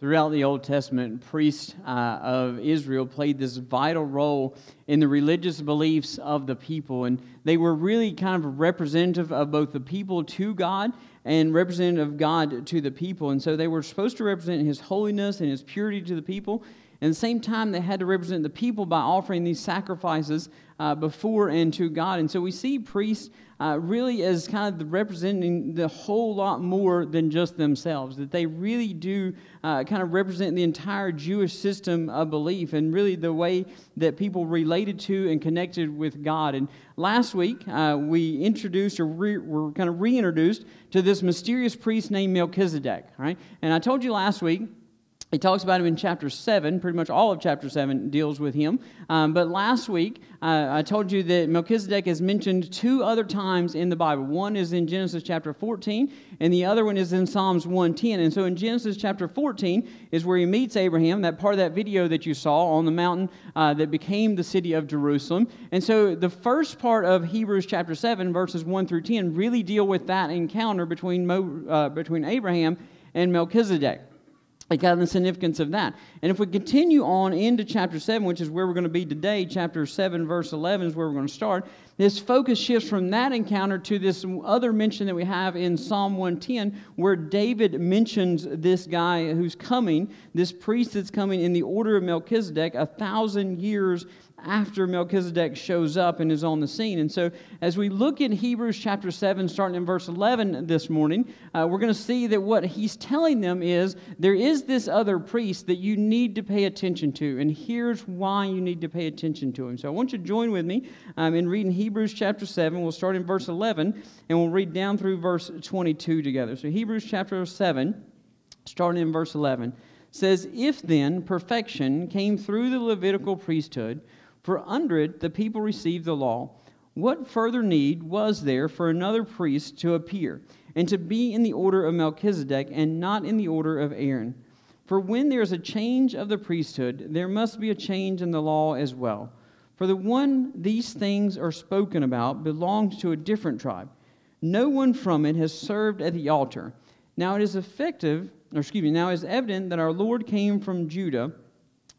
throughout the Old Testament, priests uh, of Israel played this vital role in the religious beliefs of the people. And they were really kind of representative of both the people to God and representative of God to the people. And so they were supposed to represent his holiness and his purity to the people. And at the same time, they had to represent the people by offering these sacrifices uh, before and to God. And so we see priests uh, really as kind of representing the whole lot more than just themselves, that they really do uh, kind of represent the entire Jewish system of belief and really the way that people related to and connected with God. And last week, uh, we introduced or re- were kind of reintroduced to this mysterious priest named Melchizedek, right? And I told you last week he talks about him in chapter 7. Pretty much all of chapter 7 deals with him. Um, but last week, uh, I told you that Melchizedek is mentioned two other times in the Bible. One is in Genesis chapter 14, and the other one is in Psalms 110. And so in Genesis chapter 14 is where he meets Abraham, that part of that video that you saw on the mountain uh, that became the city of Jerusalem. And so the first part of Hebrews chapter 7, verses 1 through 10, really deal with that encounter between, Mo, uh, between Abraham and Melchizedek kind of the significance of that. And if we continue on into chapter 7, which is where we're going to be today, chapter 7, verse 11 is where we're going to start, this focus shifts from that encounter to this other mention that we have in Psalm 110, where David mentions this guy who's coming, this priest that's coming in the order of Melchizedek, a thousand years after Melchizedek shows up and is on the scene. And so, as we look at Hebrews chapter 7, starting in verse 11 this morning, uh, we're going to see that what he's telling them is there is this other priest that you need to pay attention to. And here's why you need to pay attention to him. So, I want you to join with me um, in reading Hebrews chapter 7. We'll start in verse 11 and we'll read down through verse 22 together. So, Hebrews chapter 7, starting in verse 11, says, If then perfection came through the Levitical priesthood, for under it the people received the law. What further need was there for another priest to appear, and to be in the order of Melchizedek, and not in the order of Aaron? For when there is a change of the priesthood, there must be a change in the law as well. For the one these things are spoken about belongs to a different tribe. No one from it has served at the altar. Now it is effective, or excuse me, now it is evident that our Lord came from Judah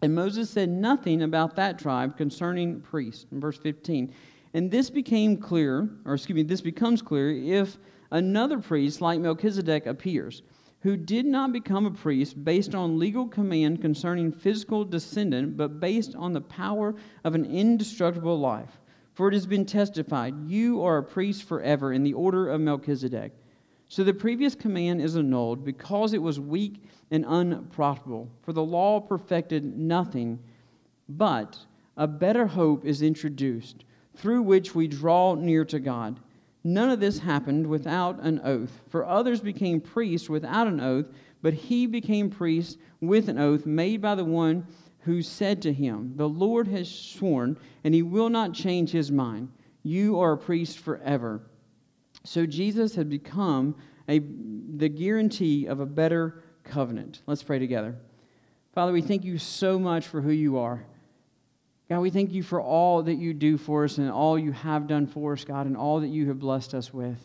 and Moses said nothing about that tribe concerning priests. In verse 15. And this became clear, or excuse me, this becomes clear if another priest like Melchizedek appears, who did not become a priest based on legal command concerning physical descendant, but based on the power of an indestructible life. For it has been testified, you are a priest forever in the order of Melchizedek. So the previous command is annulled because it was weak and unprofitable. For the law perfected nothing, but a better hope is introduced, through which we draw near to God. None of this happened without an oath. For others became priests without an oath, but he became priest with an oath made by the one who said to him, The Lord has sworn, and he will not change his mind. You are a priest forever. So Jesus had become a, the guarantee of a better covenant. Let's pray together. Father, we thank you so much for who you are. God, we thank you for all that you do for us and all you have done for us, God, and all that you have blessed us with.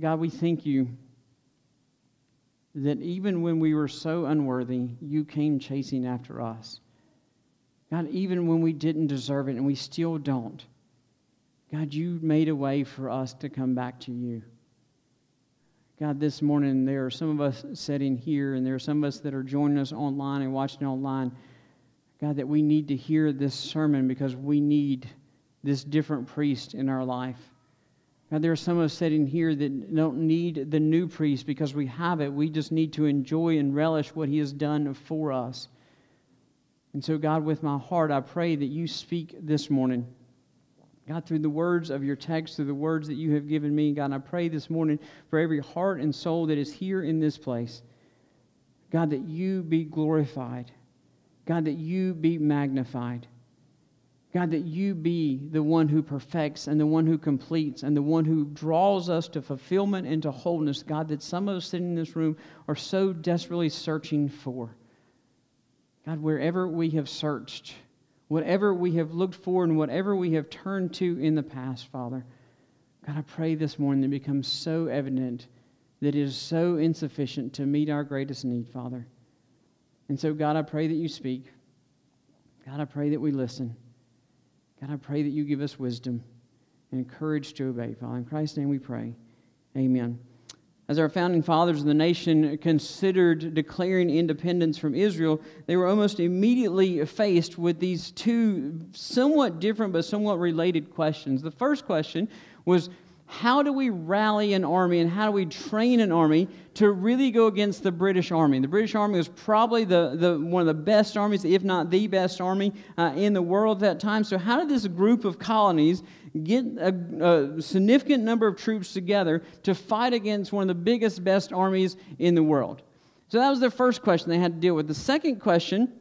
God, we thank you that even when we were so unworthy, you came chasing after us. God, even when we didn't deserve it and we still don't. God, you made a way for us to come back to you. God, this morning there are some of us sitting here, and there are some of us that are joining us online and watching online. God, that we need to hear this sermon because we need this different priest in our life. God, there are some of us sitting here that don't need the new priest because we have it. We just need to enjoy and relish what he has done for us. And so, God, with my heart, I pray that you speak this morning. God, through the words of your text, through the words that you have given me, God, I pray this morning for every heart and soul that is here in this place. God, that you be glorified. God, that you be magnified. God, that you be the one who perfects and the one who completes and the one who draws us to fulfillment and to wholeness. God, that some of us sitting in this room are so desperately searching for. God, wherever we have searched, whatever we have looked for and whatever we have turned to in the past, Father. God, I pray this morning that it becomes so evident that it is so insufficient to meet our greatest need, Father. And so, God, I pray that you speak. God, I pray that we listen. God, I pray that you give us wisdom and courage to obey. Father, in Christ's name we pray. Amen. As our founding fathers of the nation considered declaring independence from Israel, they were almost immediately faced with these two somewhat different but somewhat related questions. The first question was how do we rally an army and how do we train an army to really go against the British Army? The British Army was probably the, the, one of the best armies, if not the best army uh, in the world at that time. So, how did this group of colonies get a, a significant number of troops together to fight against one of the biggest, best armies in the world? So, that was the first question they had to deal with. The second question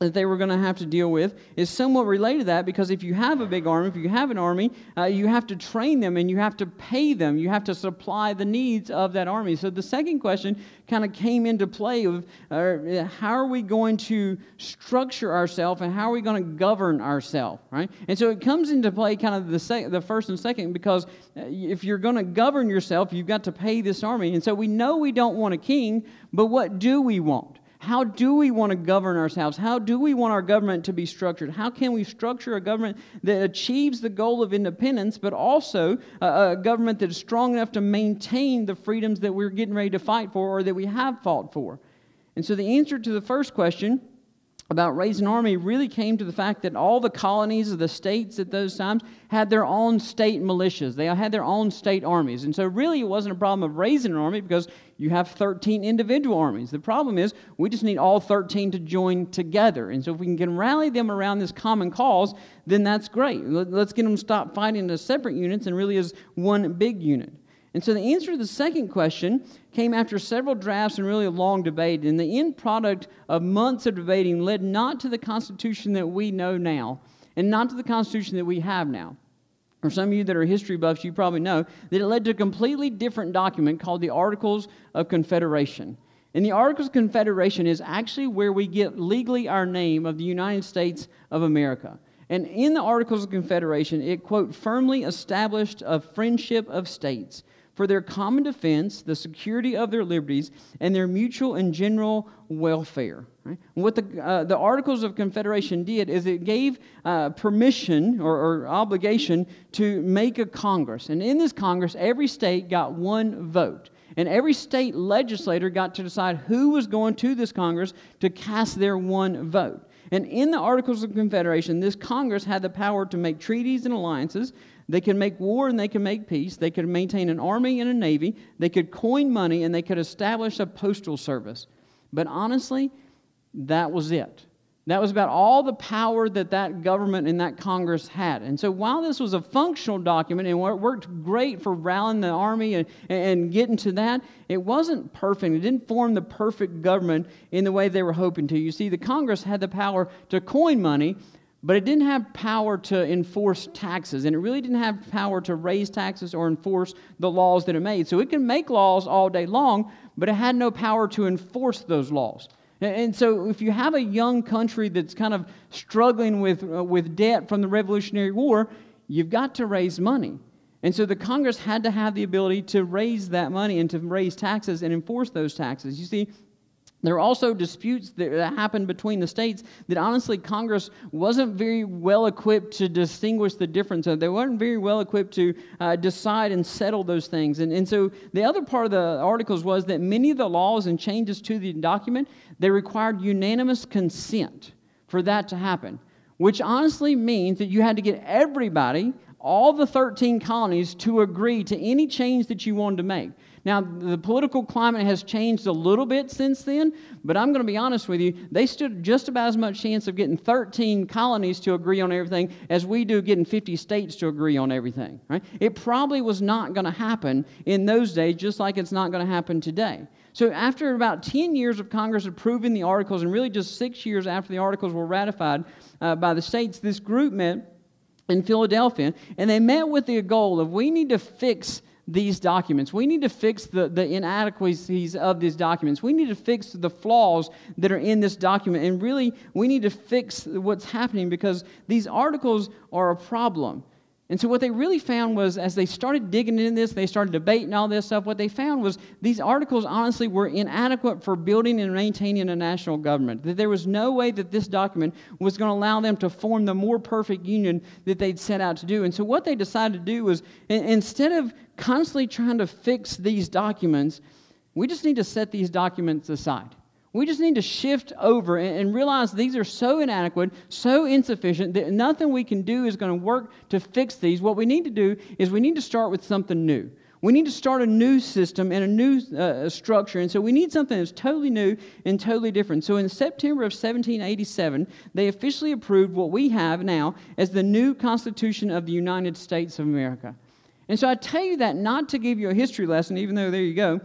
that they were going to have to deal with is somewhat related to that because if you have a big army, if you have an army, uh, you have to train them and you have to pay them. You have to supply the needs of that army. So the second question kind of came into play of uh, how are we going to structure ourselves and how are we going to govern ourselves, right? And so it comes into play kind of the, sec- the first and second because uh, if you're going to govern yourself, you've got to pay this army. And so we know we don't want a king, but what do we want? How do we want to govern ourselves? How do we want our government to be structured? How can we structure a government that achieves the goal of independence, but also a, a government that is strong enough to maintain the freedoms that we're getting ready to fight for or that we have fought for? And so the answer to the first question about raising an army really came to the fact that all the colonies of the states at those times had their own state militias. They had their own state armies. And so, really, it wasn't a problem of raising an army because you have 13 individual armies. The problem is we just need all 13 to join together. And so, if we can rally them around this common cause, then that's great. Let's get them to stop fighting as separate units and really as one big unit. And so the answer to the second question came after several drafts and really a long debate. And the end product of months of debating led not to the Constitution that we know now and not to the Constitution that we have now. For some of you that are history buffs, you probably know that it led to a completely different document called the Articles of Confederation. And the Articles of Confederation is actually where we get legally our name of the United States of America. And in the Articles of Confederation, it, quote, firmly established a friendship of states for their common defense, the security of their liberties, and their mutual and general welfare. Right? What the, uh, the Articles of Confederation did is it gave uh, permission or, or obligation to make a Congress. And in this Congress, every state got one vote. And every state legislator got to decide who was going to this Congress to cast their one vote. And in the Articles of Confederation, this Congress had the power to make treaties and alliances, they could make war and they could make peace. They could maintain an army and a navy. They could coin money and they could establish a postal service. But honestly, that was it. That was about all the power that that government and that Congress had. And so while this was a functional document and it worked great for rallying the army and, and getting to that, it wasn't perfect. It didn't form the perfect government in the way they were hoping to. You see, the Congress had the power to coin money, but it didn't have power to enforce taxes, and it really didn't have power to raise taxes or enforce the laws that it made. So it can make laws all day long, but it had no power to enforce those laws. And so, if you have a young country that's kind of struggling with, uh, with debt from the Revolutionary War, you've got to raise money. And so, the Congress had to have the ability to raise that money and to raise taxes and enforce those taxes. You see, there are also disputes that happened between the states that honestly Congress wasn't very well equipped to distinguish the difference. And they weren't very well equipped to uh, decide and settle those things. And, and so the other part of the articles was that many of the laws and changes to the document, they required unanimous consent for that to happen, which honestly means that you had to get everybody, all the 13 colonies, to agree to any change that you wanted to make. Now, the political climate has changed a little bit since then, but I'm going to be honest with you, they stood just about as much chance of getting 13 colonies to agree on everything as we do getting 50 states to agree on everything, right? It probably was not going to happen in those days, just like it's not going to happen today. So, after about 10 years of Congress approving the articles, and really just six years after the articles were ratified uh, by the states, this group met in Philadelphia, and they met with the goal of we need to fix these documents. We need to fix the, the inadequacies of these documents. We need to fix the flaws that are in this document. And really, we need to fix what's happening because these articles are a problem. And so, what they really found was, as they started digging into this, they started debating all this stuff, what they found was these articles honestly were inadequate for building and maintaining a national government. That there was no way that this document was going to allow them to form the more perfect union that they'd set out to do. And so, what they decided to do was, instead of constantly trying to fix these documents, we just need to set these documents aside. We just need to shift over and realize these are so inadequate, so insufficient, that nothing we can do is going to work to fix these. What we need to do is we need to start with something new. We need to start a new system and a new uh, structure. And so we need something that's totally new and totally different. So in September of 1787, they officially approved what we have now as the new Constitution of the United States of America. And so I tell you that not to give you a history lesson, even though there you go.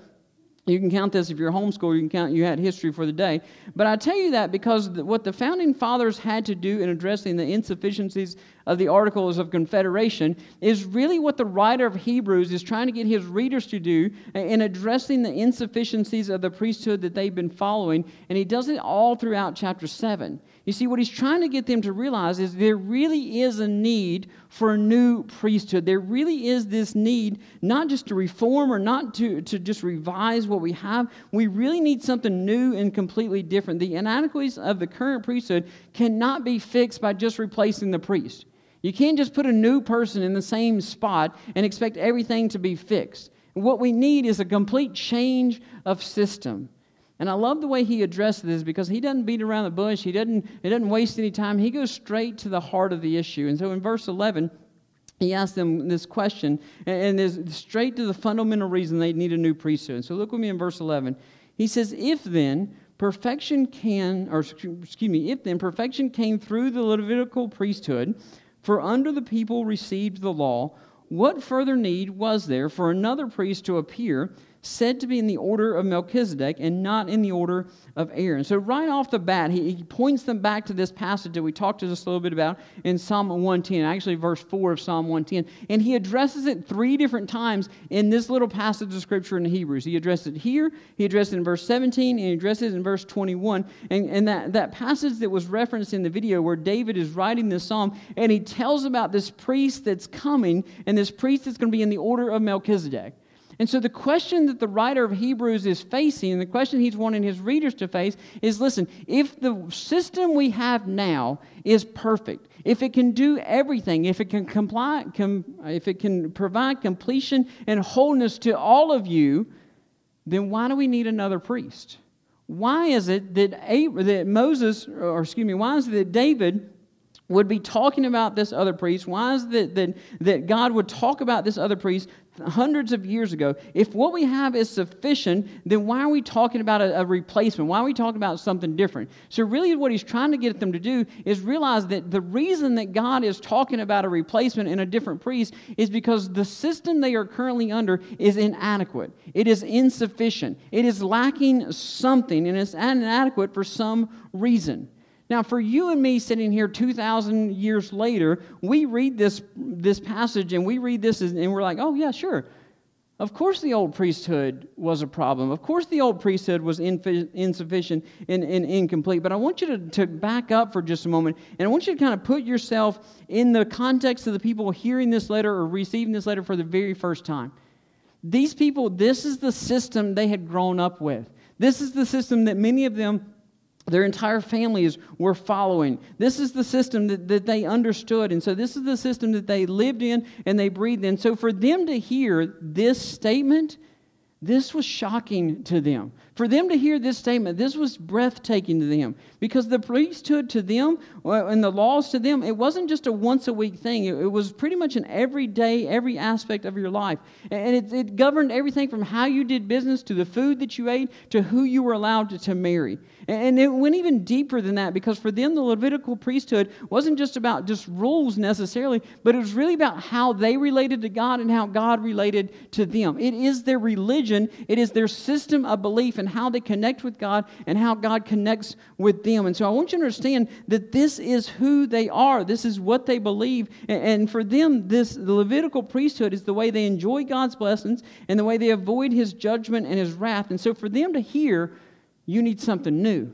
You can count this if you're homeschooled, you can count you had history for the day. But I tell you that because what the founding fathers had to do in addressing the insufficiencies of the Articles of Confederation is really what the writer of Hebrews is trying to get his readers to do in addressing the insufficiencies of the priesthood that they've been following. And he does it all throughout chapter 7. You see, what he's trying to get them to realize is there really is a need for a new priesthood. There really is this need not just to reform or not to, to just revise what we have. We really need something new and completely different. The inadequacies of the current priesthood cannot be fixed by just replacing the priest. You can't just put a new person in the same spot and expect everything to be fixed. What we need is a complete change of system. And I love the way he addresses this because he doesn't beat around the bush. He doesn't, he doesn't waste any time. He goes straight to the heart of the issue. And so in verse 11, he asks them this question, and is straight to the fundamental reason they need a new priesthood. So look with me in verse 11. He says, If then perfection can, or excuse me, if then perfection came through the Levitical priesthood, for under the people received the law, what further need was there for another priest to appear said to be in the order of Melchizedek and not in the order of Aaron. So, right off the bat, he, he points them back to this passage that we talked to just a little bit about in Psalm 110, actually, verse 4 of Psalm 110. And he addresses it three different times in this little passage of Scripture in Hebrews. He addressed it here, he addressed it in verse 17, and he addressed it in verse 21. And, and that, that passage that was referenced in the video where David is writing this psalm, and he tells about this priest that's coming, and this priest that's going to be in the order of Melchizedek. And so, the question that the writer of Hebrews is facing, and the question he's wanting his readers to face, is listen, if the system we have now is perfect, if it can do everything, if it can comply, com, if it can provide completion and wholeness to all of you, then why do we need another priest? Why is it that, that Moses, or excuse me, why is it that David would be talking about this other priest? Why is it that, that God would talk about this other priest hundreds of years ago, if what we have is sufficient, then why are we talking about a, a, replacement? Why are we talking about something different? So, really, what he's trying to get them to do is realize that the reason that God is talking about a replacement and a different priest is because the system they are currently under is inadequate. It is insufficient. It is lacking something, and it's inadequate for some reason. Now, for you and me sitting here 2,000 years later, we read this, this passage and we read this and we're like, oh, yeah, sure. Of course, the old priesthood was a problem. Of course, the old priesthood was insufficient and, and, incomplete. But I want you to, to back up for just a moment, and I want you to kind of put yourself in the context of the people hearing this letter or receiving this letter for the very first time. These people, this is the system they had grown up with. This is the system that many of them their entire families were following. This is the system that, that they understood. And so, this is the system that they lived in and they breathed in. So, for them to hear this statement, this was shocking to them. For them to hear this statement, this was breathtaking to them because the priesthood to them uh, and the laws to them, it wasn't just a once a week thing. It, was pretty much an everyday, every aspect of your life. And it, it, governed everything from how you did business to the food that you ate to who you were allowed to, to marry. And it went even deeper than that because for them, the Levitical priesthood wasn't just about just rules necessarily, but it was really about how they related to God and how God related to them. It is their religion, it is their system of belief and how they connect with God and how God connects with them. And so I want you to understand that this is who they are, this is what they believe. And for them, this the Levitical priesthood is the way they enjoy God's blessings and the way they avoid his judgment and his wrath. And so for them to hear, you need something new.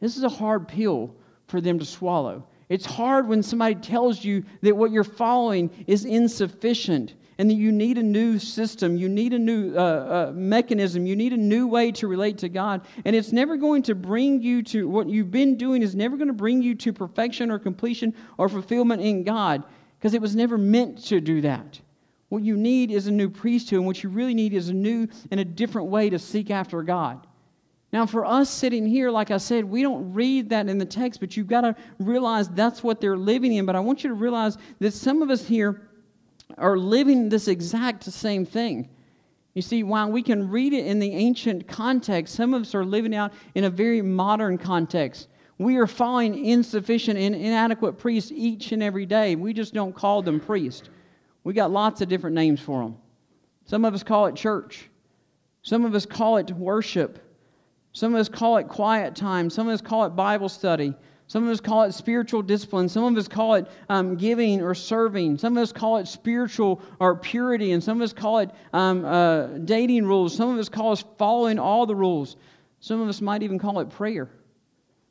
This is a hard pill for them to swallow. It's hard when somebody tells you that what you're following is insufficient and that you need a new system, you need a new uh, uh, mechanism, you need a new way to relate to God. And it's never going to bring you to what you've been doing, is never going to bring you to perfection or completion or fulfillment in God because it was never meant to do that. What you need is a new priesthood, and what you really need is a new and a different way to seek after God. Now, for us sitting here, like I said, we don't read that in the text, but you've got to realize that's what they're living in. But I want you to realize that some of us here are living this exact same thing. You see, while we can read it in the ancient context, some of us are living out in a very modern context. We are following insufficient and inadequate priests each and every day. We just don't call them priests. We got lots of different names for them. Some of us call it church. Some of us call it worship. Some of us call it quiet time. Some of us call it Bible study. Some of us call it spiritual discipline. Some of us call it um, giving or serving. Some of us call it spiritual or purity. And some of us call it um, uh, dating rules. Some of us call it following all the rules. Some of us might even call it prayer.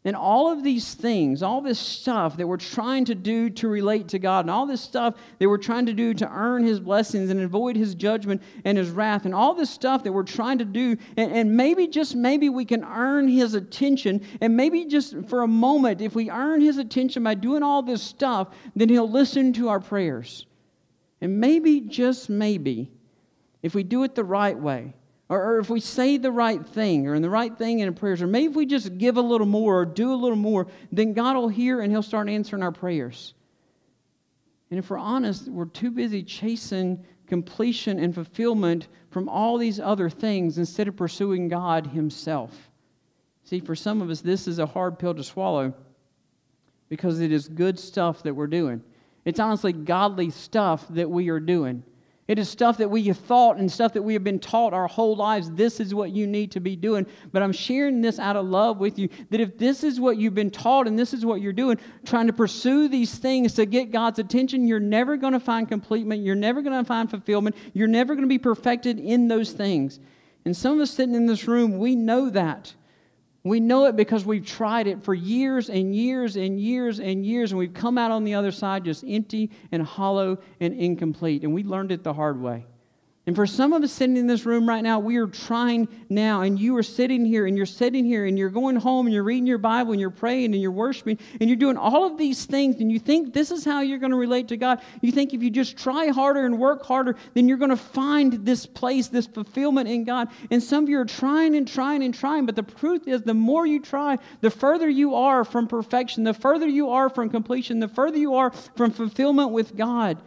And all of these things, all this stuff that we're trying to do to relate to God, and all this stuff that we're trying to do to earn His blessings and avoid His judgment and His wrath, and all this stuff that we're trying to do, and, and maybe just maybe we can earn His attention, and maybe just for a moment, if we earn His attention by doing all this stuff, then He'll listen to our prayers. And maybe, just maybe, if we do it the right way, or, if we say the right thing or in the right thing in prayers, or maybe if we just give a little more or do a little more, then God will hear and He'll start answering our prayers. And if we're honest, we're too busy chasing completion and fulfillment from all these other things instead of pursuing God Himself. See, for some of us, this is a hard pill to swallow because it is good stuff that we're doing. It's honestly godly stuff that we are doing. It is stuff that we have thought and stuff that we have been taught our whole lives. This is what you need to be doing. But I'm sharing this out of love with you that if this is what you've been taught and this is what you're doing, trying to pursue these things to get God's attention, you're never going to find completement. You're never going to find fulfillment. You're never going to be perfected in those things. And some of us sitting in this room, we know that. We know it because we've tried it for years and years and years and years, and we've come out on the other side just empty and hollow and incomplete. And we learned it the hard way. And for some of us sitting in this room right now, we are trying now, and you are sitting here, and you're sitting here, and you're going home, and you're reading your Bible, and you're praying, and you're worshiping, and you're doing all of these things, and you think this is how you're going to relate to God. You think if you just try harder and work harder, then you're going to find this place, this fulfillment in God. And some of you are trying and trying and trying, but the truth is, the more you try, the further you are from perfection, the further you are from completion, the further you are from fulfillment with God.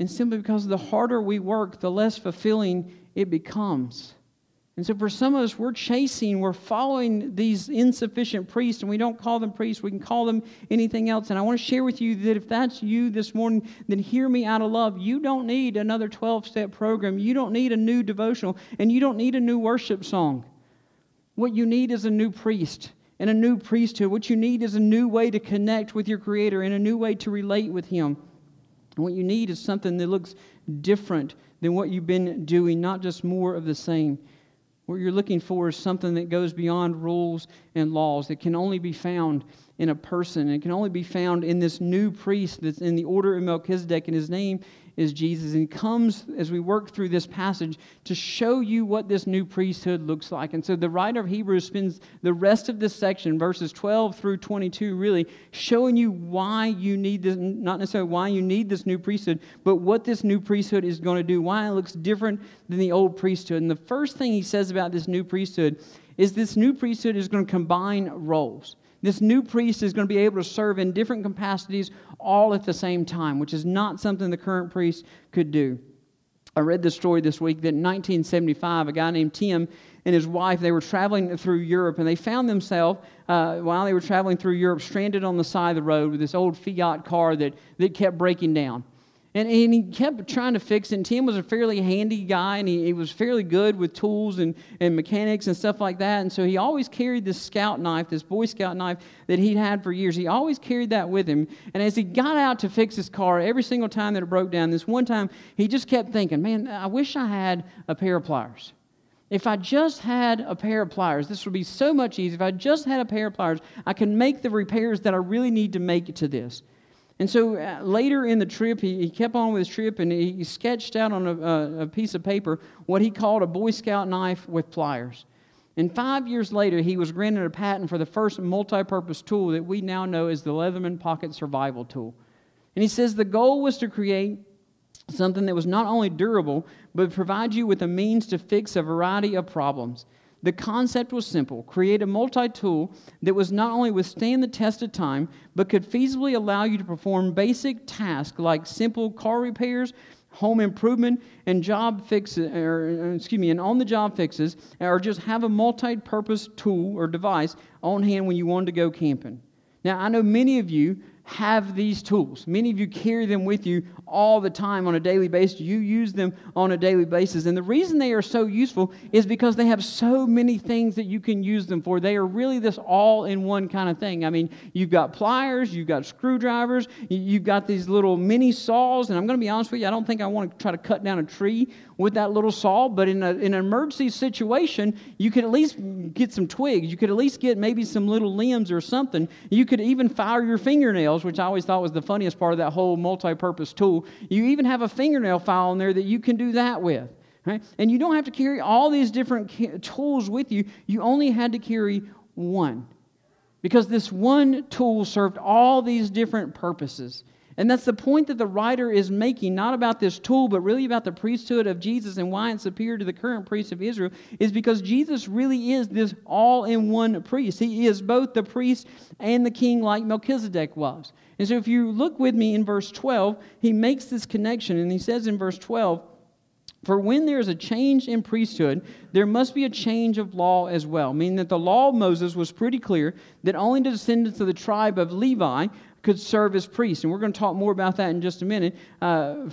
And simply because the harder we work, the less fulfilling it becomes. And so, for some of us, we're chasing, we're following these insufficient priests, and we don't call them priests, we can call them anything else. And I want to share with you that if that's you this morning, then hear me out of love. You don't need another 12 step program, you don't need a new devotional, and you don't need a new worship song. What you need is a new priest and a new priesthood. What you need is a new way to connect with your Creator and a new way to relate with Him. And what you need is something that looks different than what you've been doing, not just more of the same. What you're looking for is something that goes beyond rules and laws, that can only be found in a person. It can only be found in this new priest that's in the order of Melchizedek, and his name is Jesus. And comes as we work through this passage to show you what this new priesthood looks like. And so the writer of Hebrews spends the rest of this section, verses 12 through 22, really showing you why you need this, not necessarily why you need this new priesthood, but what this new priesthood is going to do, why it looks different than the old priesthood. And the first thing he says about this new priesthood is this new priesthood is going to combine roles. This new priest is going to be able to serve in different capacities all at the same time, which is not something the current priest could do. I read this story this week that in 1975, a guy named Tim and his wife, they were traveling through Europe, and they found themselves, uh, while they were traveling through Europe, stranded on the side of the road with this old Fiat car that, that kept breaking down. And, and he kept trying to fix it. And Tim was a fairly handy guy, and he, he was fairly good with tools and, and mechanics and stuff like that. And so he always carried this scout knife, this Boy Scout knife that he'd had for years. He always carried that with him. And as he got out to fix his car, every single time that it broke down, this one time, he just kept thinking, man, I wish I had a pair of pliers. If I just had a pair of pliers, this would be so much easier. If I just had a pair of pliers, I can make the repairs that I really need to make to this. And so uh, later in the trip, he, he, kept on with his trip and he, he sketched out on a, a, a, piece of paper what he called a Boy Scout knife with pliers. And five years later, he was granted a patent for the first multi purpose tool that we now know as the Leatherman Pocket Survival Tool. And he says the goal was to create something that was not only durable, but provide you with a means to fix a variety of problems. The concept was simple create a multi tool that was not only withstand the test of time, but could feasibly allow you to perform basic tasks like simple car repairs, home improvement, and job fixes, or uh, excuse me, and on the job fixes, or just have a multi purpose tool or device on hand when you wanted to go camping. Now, I know many of you have these tools. Many of you carry them with you all the time on a daily basis. You use them on a daily basis. And the reason they are so useful is because they have so many things that you can use them for. They are really this all in one kind of thing. I mean, you've got pliers, you've got screwdrivers, you've got these little mini saws. And I'm going to be honest with you, I don't think I want to try to cut down a tree with that little saw, but in, a, in an emergency situation, you could at least get some twigs. You could at least get maybe some little limbs or something. You could even fire your fingernails, which I always thought was the funniest part of that whole multi purpose tool. You even have a fingernail file in there that you can do that with. Right? And you don't have to carry all these different tools with you. You only had to carry one. Because this one tool served all these different purposes. And that's the point that the writer is making, not about this tool, but really about the priesthood of Jesus and why it's superior to the current priest of Israel, is because Jesus really is this all in one priest. He is both the priest and the king, like Melchizedek was. And so if you look with me in verse 12, he makes this connection, and he says in verse 12, for when there is a change in priesthood, there must be a change of law as well. Meaning that the law of Moses was pretty clear that only the descendants of the tribe of Levi could serve as priests. And we're going to talk more about that in just a minute uh,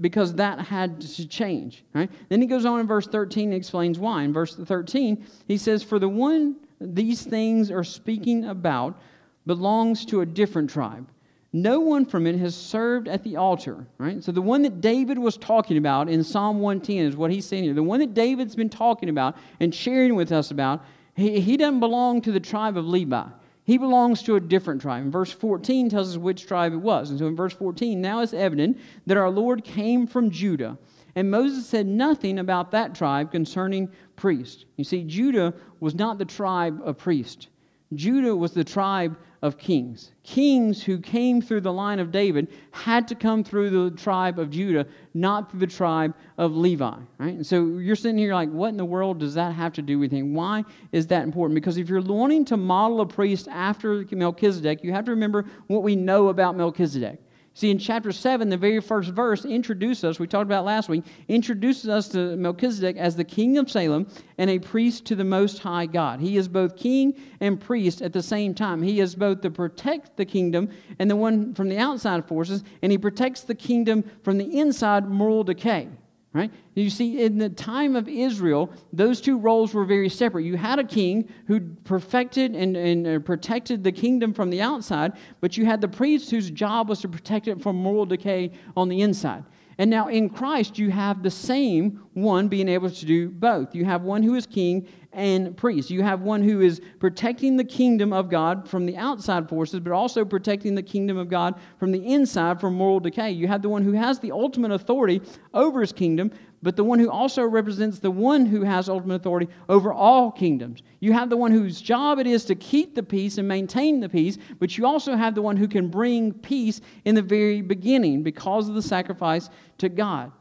because that had to change. Right? Then he goes on in verse 13 and explains why. In verse 13, he says, For the one these things are speaking about belongs to a different tribe. No one from it has served at the altar, right? So the one that David was talking about in Psalm 110 is what he's saying here. The one that David's been talking about and sharing with us about, he, he doesn't belong to the tribe of Levi. He belongs to a different tribe. And verse 14 tells us which tribe it was. And so in verse 14, now it's evident that our Lord came from Judah. And Moses said nothing about that tribe concerning priests. You see, Judah was not the tribe of priests. Judah was the tribe of kings. Kings who came through the line of David had to come through the tribe of Judah, not through the tribe of Levi. Right? And so you're sitting here like, what in the world does that have to do with anything? Why is that important? Because if you're wanting to model a priest after Melchizedek, you have to remember what we know about Melchizedek. See, in chapter 7, the very first verse introduces us, we talked about last week, introduces us to Melchizedek as the king of Salem and a priest to the Most High God. He is both king and priest at the same time. He is both to protect the kingdom and the one from the outside forces, and he protects the kingdom from the inside moral decay. Right? You see, in the time of Israel, those two roles were very separate. You had a king who perfected and, and uh, protected the kingdom from the outside, but you had the priest whose job was to protect it from moral decay on the inside. And now in Christ, you have the same one being able to do both. You have one who is king and priest. You have one who is protecting the kingdom of God from the outside forces, but also protecting the kingdom of God from the inside from moral decay. You have the one who has the ultimate authority over his kingdom, but the one who also represents the one who has ultimate authority over all kingdoms. You have the one whose job it is to keep the peace and maintain the peace, but you also have the one who can bring peace in the very beginning because of the sacrifice to God.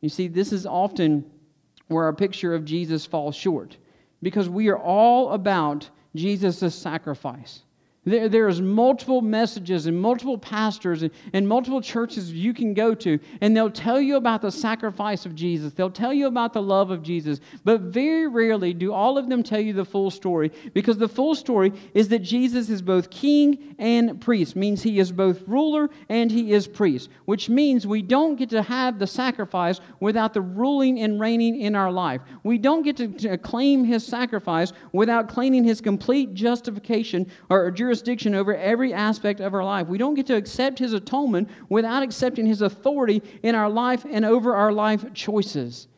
You see, this is often where our picture of Jesus falls short because we are all about Jesus' sacrifice. There, there's multiple messages and multiple pastors and, and multiple churches you can go to, and they'll tell you about the sacrifice of Jesus. They'll tell you about the love of Jesus. But very rarely do all of them tell you the full story, because the full story is that Jesus is both king and priest, means he is both ruler and he is priest, which means we don't get to have the sacrifice without the ruling and reigning in our life. We don't get to, to claim his sacrifice without claiming his complete justification or jurisdiction jurisdiction over every aspect of our life. We don't get to accept His atonement without accepting His authority in our life and over our life choices.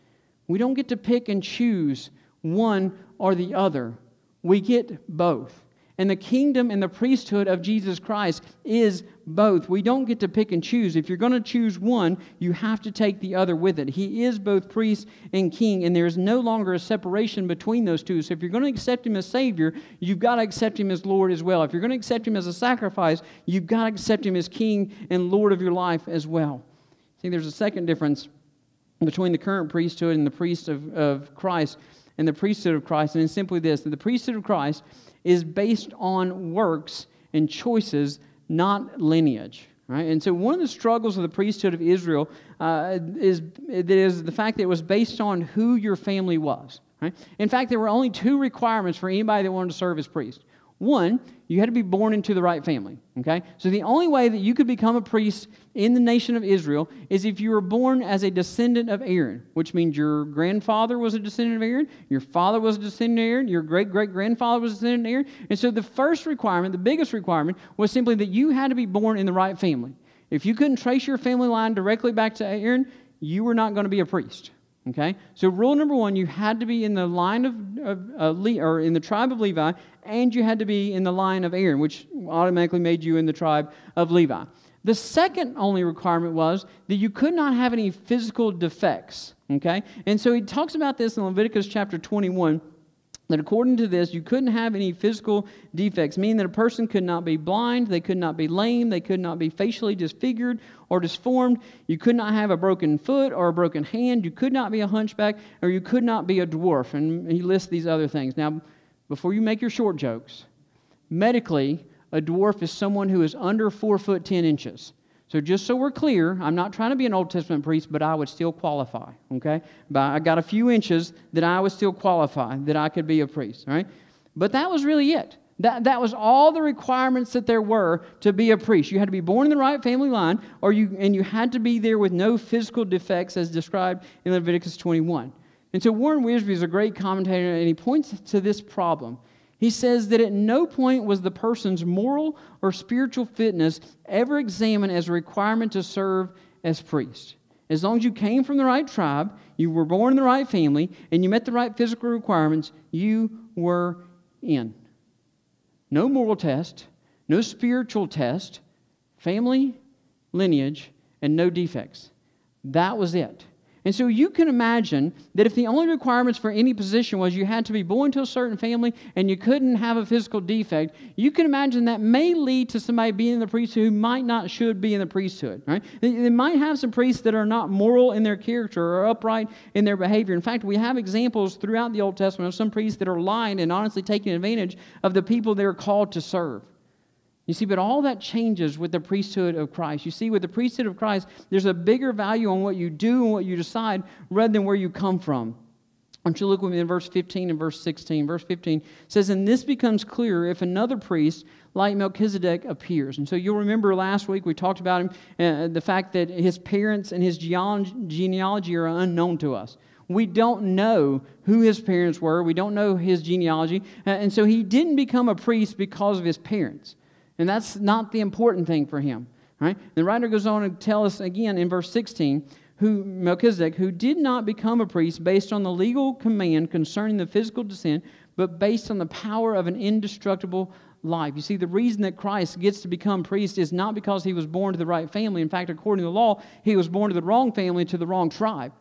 We don't get to pick and choose one or the other. We get both. And the kingdom and the priesthood of Jesus Christ is both. We don't get to pick and choose. If you're going to choose one, you have to take the other with it. He is both priest and king, and there is no longer a separation between those two. So if you're going to accept him as Savior, you've got to accept him as Lord as well. If you're going to accept him as a sacrifice, you've got to accept him as King and Lord of your life as well. See, there's a second difference between the current priesthood and the priest of, of Christ and the priesthood of Christ, and it's simply this that the priesthood of Christ is based on works and choices, not lineage. Right? And so, one of the struggles of the priesthood of Israel uh, is, is the fact that it was based on who your family was. Right? In fact, there were only two requirements for anybody that wanted to serve as priest. One, you had to be born into the right family. Okay? So the only way that you could become a priest in the nation of Israel is if you were born as a descendant of Aaron, which means your grandfather was a descendant of Aaron, your father was a descendant of Aaron, your great great grandfather was a descendant of Aaron. And so the first requirement, the biggest requirement, was simply that you had to be born in the right family. If you couldn't trace your family line directly back to Aaron, you were not going to be a priest. Okay? So, rule number one, you had to be in the line of, of uh, Le- or in the tribe of Levi, and you had to be in the line of Aaron, which automatically made you in the tribe of Levi. The second only requirement was that you could not have any physical defects. Okay? And so he talks about this in Leviticus chapter 21 that according to this, you couldn't have any physical defects, meaning that a person could not be blind, they could not be lame, they could not be facially disfigured or disformed, you could not have a broken foot or a broken hand, you could not be a hunchback, or you could not be a dwarf. And he lists these other things. Now, before you make your short jokes, medically, a dwarf is someone who is under four foot ten inches. So just so we're clear, I'm not trying to be an Old Testament priest, but I would still qualify, okay? But I got a few inches that I would still qualify that I could be a priest, all right? But that was really it. That, that was all the requirements that there were to be a priest. You had to be born in the right family line, or you, and you had to be there with no physical defects as described in Leviticus 21. And so Warren Wiersbe is a great commentator, and he points to this problem. He says that at no point was the person's moral or spiritual fitness ever examined as a requirement to serve as priest. As long as you came from the right tribe, you were born in the right family, and you met the right physical requirements, you were in. No moral test, no spiritual test, family, lineage, and no defects. That was it. And so you can imagine that if the only requirements for any position was you had to be born to a certain family and you couldn't have a physical defect, you can imagine that may lead to somebody being in the priesthood who might not should be in the priesthood. Right? They, they might have some priests that are not moral in their character or upright in their behavior. In fact, we have examples throughout the Old Testament of some priests that are lying and honestly taking advantage of the people they're called to serve. You see, but all that changes with the priesthood of Christ. You see, with the priesthood of Christ, there's a bigger value on what you do and what you decide rather than where you come from. I want you look with me in verse 15 and verse 16. Verse 15 says, And this becomes clear if another priest like Melchizedek appears. And so you'll remember last week we talked about him, uh, the fact that his parents and his genealogy are unknown to us. We don't know who his parents were, we don't know his genealogy. Uh, and so he didn't become a priest because of his parents. And that's not the important thing for him. Right? The writer goes on to tell us again in verse 16 who Melchizedek, who did not become a priest based on the legal command concerning the physical descent, but based on the power of an indestructible life. You see, the reason that Christ gets to become priest is not because he was born to the right family. In fact, according to the law, he was born to the wrong family, to the wrong tribe.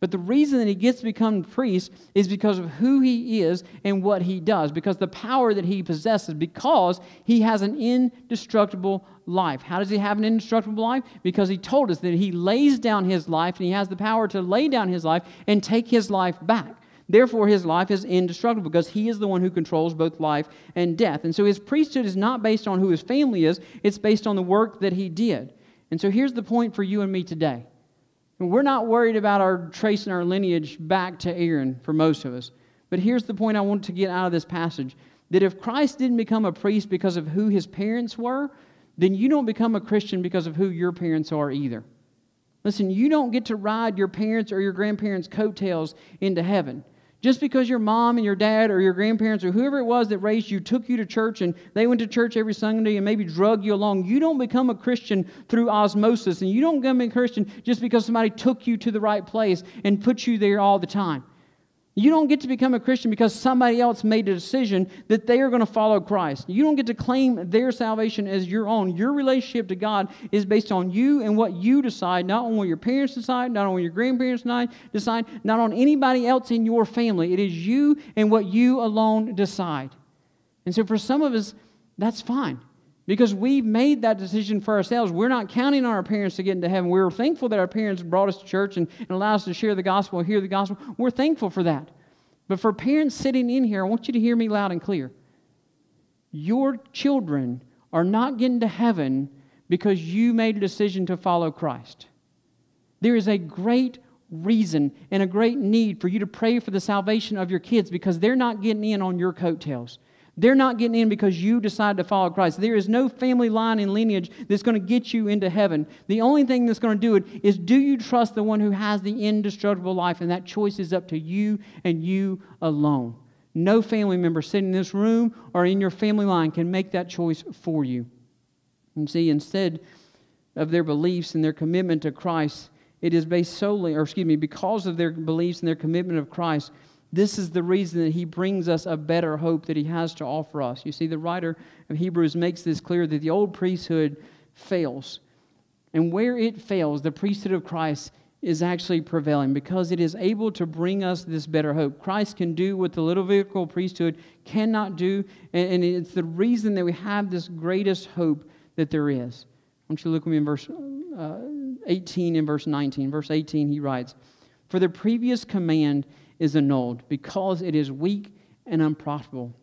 But the reason that he gets to become priest is because of who he is and what he does, because the power that he possesses, because he has an indestructible life. How does he have an indestructible life? Because he told us that he lays down his life and he has the power to lay down his life and take his life back. Therefore, his life is indestructible because he is the one who controls both life and death. And so his priesthood is not based on who his family is, it's based on the work that he did. And so here's the point for you and me today. We're not worried about our tracing our lineage back to Aaron for most of us. But here's the point I want to get out of this passage that if Christ didn't become a priest because of who his parents were, then you don't become a Christian because of who your parents are either. Listen, you don't get to ride your parents or your grandparents' coattails into heaven. Just because your mom and your dad or your grandparents or whoever it was that raised you took you to church and they went to church every Sunday and maybe drug you along, you don't become a Christian through osmosis. And you don't become a Christian just because somebody took you to the right place and put you there all the time. You don't get to become a Christian because somebody else made a decision that they are going to follow Christ. You don't get to claim their salvation as your own. Your relationship to God is based on you and what you decide, not on what your parents decide, not on what your grandparents decide, not on anybody else in your family. It is you and what you alone decide. And so for some of us, that's fine because we've made that decision for ourselves. We're not counting on our parents to get into heaven. We're thankful that our parents brought us to church and, and allowed us to share the gospel, hear the gospel. We're thankful for that. But for parents sitting in here, I want you to hear me loud and clear. Your children are not getting to heaven because you made a decision to follow Christ. There is a great reason and a great need for you to pray for the salvation of your kids because they're not getting in on your coattails. They're not getting in because you decided to follow Christ. There is no family line and lineage that's going to get you into heaven. The only thing that's going to do it is do you trust the one who has the indestructible life? And that choice is up to you and you alone. No family member sitting in this room or in your family line can make that choice for you. And see, instead of their beliefs and their commitment to Christ, it is based solely, or excuse me, because of their beliefs and their commitment of Christ, this is the reason that he brings us a better hope that he has to offer us. You see, the writer of Hebrews makes this clear that the old priesthood fails. And where it fails, the priesthood of Christ is actually prevailing because it is able to bring us this better hope. Christ can do what the little Levitical priesthood cannot do, and it's the reason that we have this greatest hope that there is. I want you to look with me in verse uh, 18 and verse 19. Verse 18, he writes, For the previous command is annulled because it is weak and unprofitable.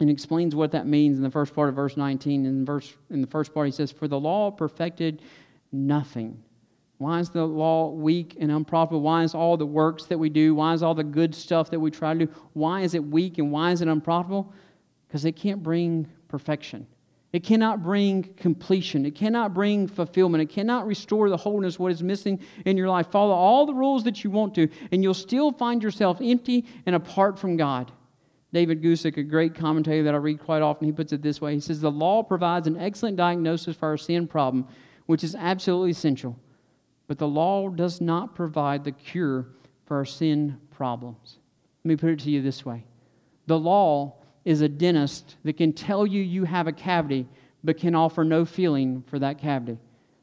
And explains what that means in the first part of verse 19. In, verse, in the first part, he says, For the law perfected nothing. Why is the law weak and unprofitable? Why is all the works that we do, why is all the good stuff that we try to do, why is it weak and why is it unprofitable? Because it can't bring perfection. It cannot bring completion. It cannot bring fulfillment. It cannot restore the wholeness, what is missing in your life. Follow all the rules that you want to, and you'll still find yourself empty and apart from God. David Guzik, a great commentator that I read quite often, he puts it this way He says, The law provides an excellent diagnosis for our sin problem, which is absolutely essential. But the law does not provide the cure for our sin problems. Let me put it to you this way The law is a dentist that can tell you you have a cavity but can offer no feeling for that cavity.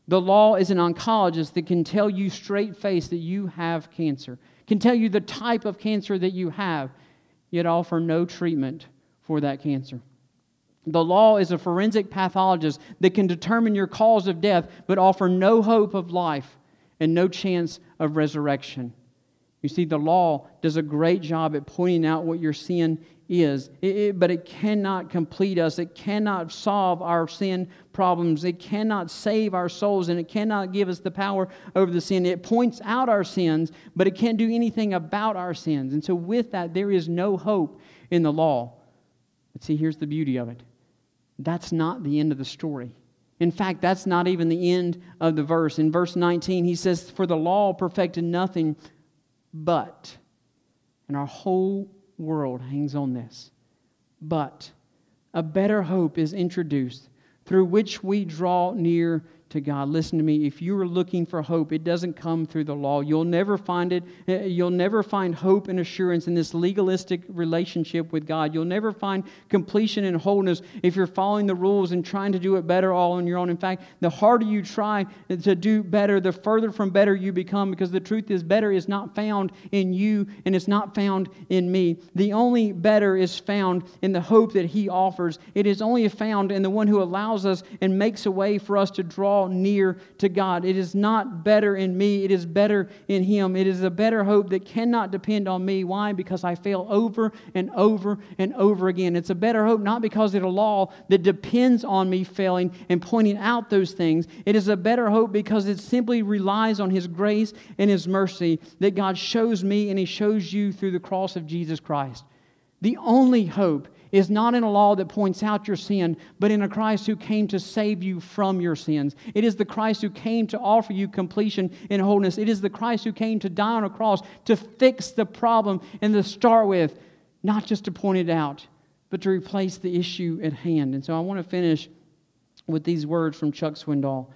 The law is an oncologist that can tell you straight face that you have cancer, can tell you the type of cancer that you have, yet offer no treatment for that cancer. The law is a forensic pathologist that can determine your cause of death but offer no hope of life and no chance of resurrection. You see, the law does a great job at pointing out what your sin is, it, it, but it cannot complete us. It cannot solve our sin problems. It cannot save our souls, and it cannot give us the power over the sin. It points out our sins, but it can't do anything about our sins. And so, with that, there is no hope in the law. But see, here's the beauty of it that's not the end of the story. In fact, that's not even the end of the verse. In verse 19, he says, For the law perfected nothing but. And our whole world hangs on this. But a better hope is introduced through which we draw near to God. Listen to me. If you are looking for hope, it doesn't come through the law. You'll never find it. Eh, you'll never find hope and assurance in this legalistic relationship with God. You'll never find completion and wholeness if you're following the rules and trying to do it better all on your own. In fact, the harder you try to do better, the further from better you become because the truth is, better is not found in you and it's not found in me. The only better is found in the hope that He offers. It is only found in the one who allows us and makes a way for us to draw draw near to God. It is not better in me, it is better in Him. It is a better hope that cannot depend on me. Why? Because I fail over and over and over again. It's a better hope not because it's a law that depends on me failing and pointing out those things. It is a better hope because it simply relies on His grace and His mercy that God shows me and He shows you through the cross of Jesus Christ. The only hope is not in a law that points out your sin, but in a Christ who came to save you from your sins. It is the Christ who came to offer you completion and wholeness. It is the Christ who came to die on a cross to fix the problem and to start with, not just to point it out, but to replace the issue at hand. And so I want to finish with these words from Chuck Swindoll.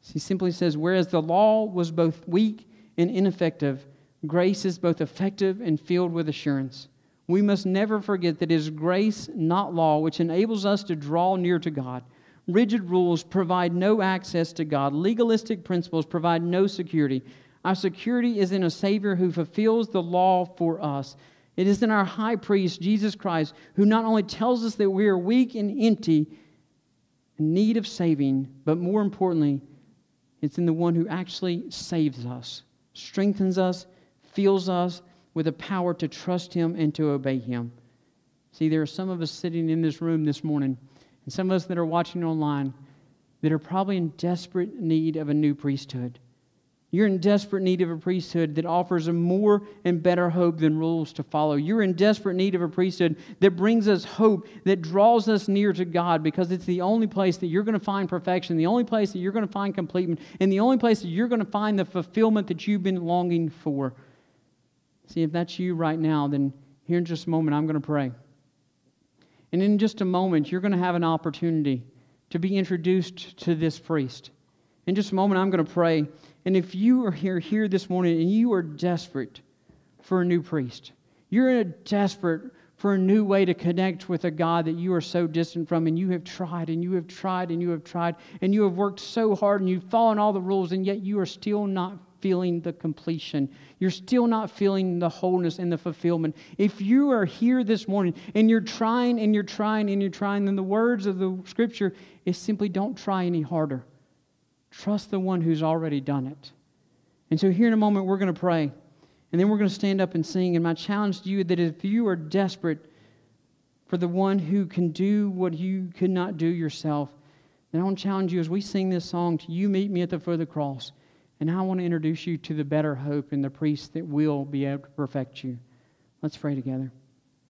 He simply says, Whereas the law was both weak and ineffective, grace is both effective and filled with assurance. We must never forget that it is grace, not law, which enables us to draw near to God. Rigid rules provide no access to God. Legalistic principles provide no security. Our security is in a Savior who fulfills the law for us. It is in our high priest, Jesus Christ, who not only tells us that we are weak and empty, in need of saving, but more importantly, it's in the one who actually saves us, strengthens us, fills us with the power to trust Him and to obey Him. See, there are some of us sitting in this room this morning, and some of us that are watching online that are probably in desperate need of a new priesthood. You're in desperate need of a priesthood that offers a more and better hope than rules to follow. You're in desperate need of a priesthood that brings us hope, that draws us near to God because it's the only place that you're going to find perfection, the only place that you're going to find completion, and the only place that you're going to find the fulfillment that you've been longing for. See, if that's you right now, then here in just a moment, I'm going to pray. And in just a moment, you're going to have an opportunity to be introduced to this priest. In just a moment, I'm going to pray. And if you are here, here this morning and you are desperate for a new priest, you're desperate for a new way to connect with a God that you are so distant from, and you have tried and you have tried and you have tried, and you have worked so hard and you've followed all the rules, and yet you are still not feeling the completion. You're still not feeling the wholeness and the fulfillment. If you are here this morning and you're trying and you're trying and you're trying, then the words of the scripture is simply don't try any harder. Trust the one who's already done it. And so, here in a moment, we're going to pray. And then we're going to stand up and sing. And my challenge to you that if you are desperate for the one who can do what you could not do yourself, then I want to challenge you as we sing this song to you meet me at the foot of the cross. And I want to introduce you to the better hope and the priest that will be able to perfect you. Let's pray together.